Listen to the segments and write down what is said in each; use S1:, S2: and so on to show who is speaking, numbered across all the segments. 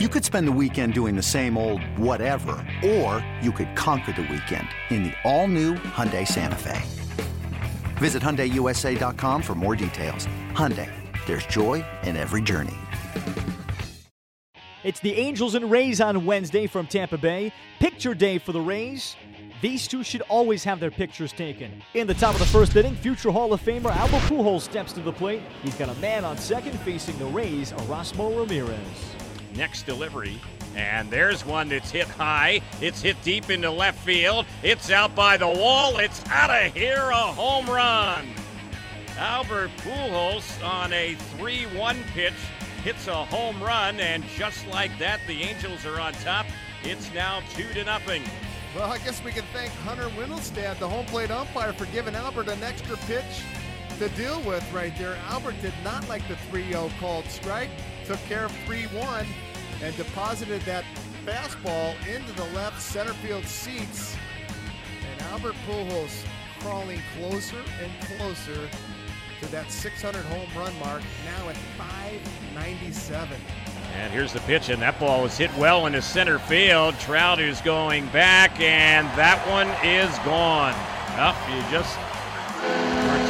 S1: You could spend the weekend doing the same old whatever, or you could conquer the weekend in the all-new Hyundai Santa Fe. Visit HyundaiUSA.com for more details. Hyundai, there's joy in every journey.
S2: It's the Angels and Rays on Wednesday from Tampa Bay. Picture day for the Rays. These two should always have their pictures taken. In the top of the first inning, future Hall of Famer Albert Pujols steps to the plate. He's got a man on second facing the Rays, Erasmo Ramirez
S3: next delivery. And there's one that's hit high. It's hit deep into left field. It's out by the wall. It's out of here. A home run. Albert Pujols on a 3 1 pitch hits a home run. And just like that, the Angels are on top. It's now 2 to nothing.
S4: Well, I guess we can thank Hunter Wendelstedt, the home plate umpire, for giving Albert an extra pitch to deal with right there. Albert did not like the 3 0 called strike, took care of 3 1 and deposited that fastball into the left center field seats. And Albert Pujols crawling closer and closer to that 600 home run mark, now at 597.
S3: And here's the pitch, and that ball was hit well into center field. Trout is going back, and that one is gone. Up, you just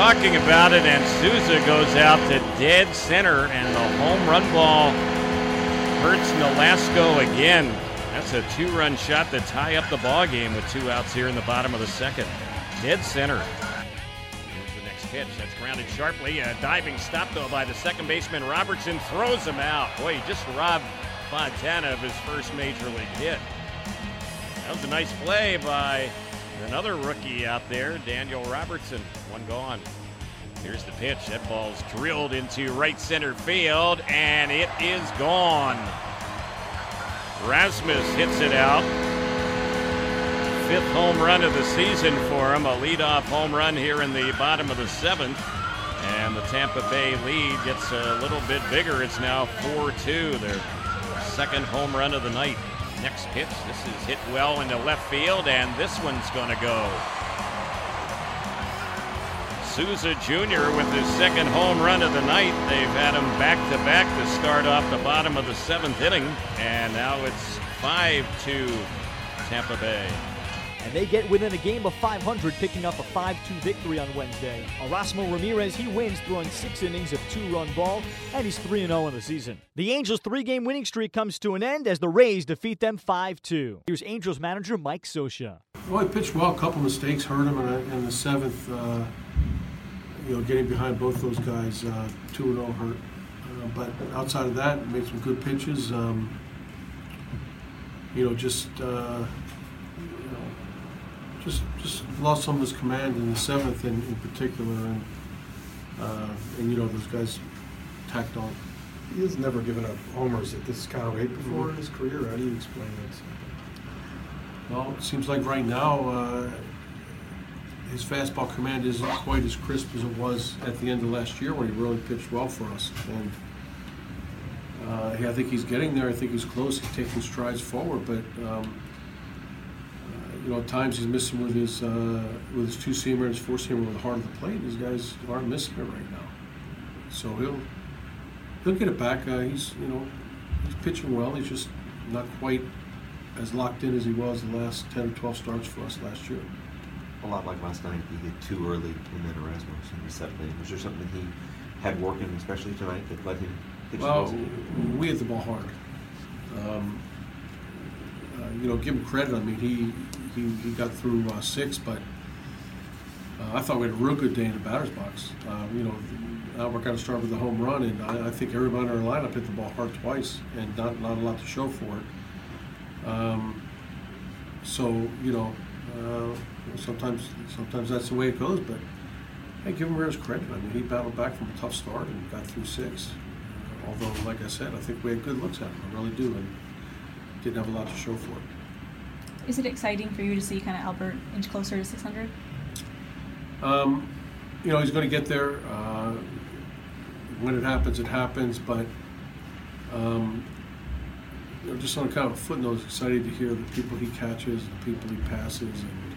S3: talking about it, and Souza goes out to dead center, and the home run ball hurts Nolasco again. That's a two-run shot to tie up the ball game with two outs here in the bottom of the second. Dead center. Here's the next pitch. That's grounded sharply. A diving stop though by the second baseman Robertson throws him out. Boy, he just robbed Fontana of his first major league hit. That was a nice play by another rookie out there, Daniel Robertson. One gone. Here's the pitch. That ball's drilled into right center field, and it is gone. Rasmus hits it out. Fifth home run of the season for him. A leadoff home run here in the bottom of the seventh. And the Tampa Bay lead gets a little bit bigger. It's now 4 2. Their second home run of the night. Next pitch. This is hit well into left field, and this one's going to go. Souza Jr. with his second home run of the night. They've had him back to back to start off the bottom of the seventh inning, and now it's 5 2 Tampa Bay.
S2: And they get within a game of 500, picking up a 5 2 victory on Wednesday. Erasmo Ramirez, he wins, throwing six innings of two run ball, and he's 3 0 in the season. The Angels' three game winning streak comes to an end as the Rays defeat them 5 2. Here's Angels manager Mike Scioscia.
S5: Well, he pitched well, a couple mistakes hurt him in, in the seventh. Uh, you know, getting behind both those guys, uh, two and zero oh hurt. Uh, but outside of that, made some good pitches. Um, you know, just uh, just just lost some of his command in the seventh, in, in particular, and uh, and you know those guys tacked on.
S6: He has never given up homers at this kind of rate before mm-hmm. in his career. How do you explain that?
S5: Well, it seems like right now uh, his fastball command isn't quite as crisp as it was at the end of last year when he really pitched well for us. And uh, yeah, I think he's getting there. I think he's close. He's taking strides forward, but um, you know, at times he's missing with his uh, with his two seamer and his four seamer with the heart of the plate. These guys aren't missing it right now, so he'll he'll get it back. Uh, he's you know he's pitching well. He's just not quite as locked in as he was the last ten or twelve starts for us last year
S7: a lot like last night, he hit too early in that Erasmus in the seventh inning. Was there something he had working, especially tonight, that led him?
S5: Pitch well, we hit the ball hard. Um, you know, give him credit. I mean, he he, he got through uh, six, but uh, I thought we had a real good day in the batter's box. Uh, you know, Albert got to start with a home run, and I, I, think everybody in our lineup hit the ball hard twice, and not not a lot to show for it. Um, so you know. Uh, sometimes sometimes that's the way it goes, but hey, give him his credit. I mean, he battled back from a tough start and got through six. Uh, although, like I said, I think we had good looks at him. I really do, and didn't have a lot to show for it.
S8: Is it exciting for you to see kind of Albert inch closer to 600?
S5: Um, you know, he's going to get there. Uh, when it happens, it happens. But um, you know, just on kind of a footnote, excited to hear the people he catches, the people he passes, and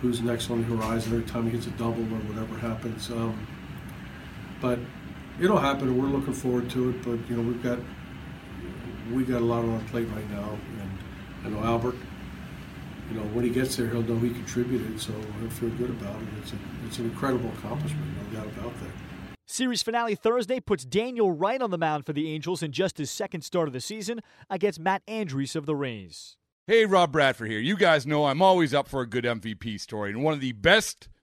S5: who's next on the horizon every time he hits a double or whatever happens. Um, but it'll happen, and we're looking forward to it. But you know, we've got we got a lot on our plate right now, and I know Albert. You know, when he gets there, he'll know he contributed, so he'll feel good about it. It's a, it's an incredible accomplishment, no doubt about that.
S2: Series finale Thursday puts Daniel Wright on the mound for the Angels in just his second start of the season against Matt Andriese of the Rays.
S9: Hey, Rob Bradford here. You guys know I'm always up for a good MVP story, and one of the best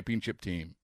S9: championship team.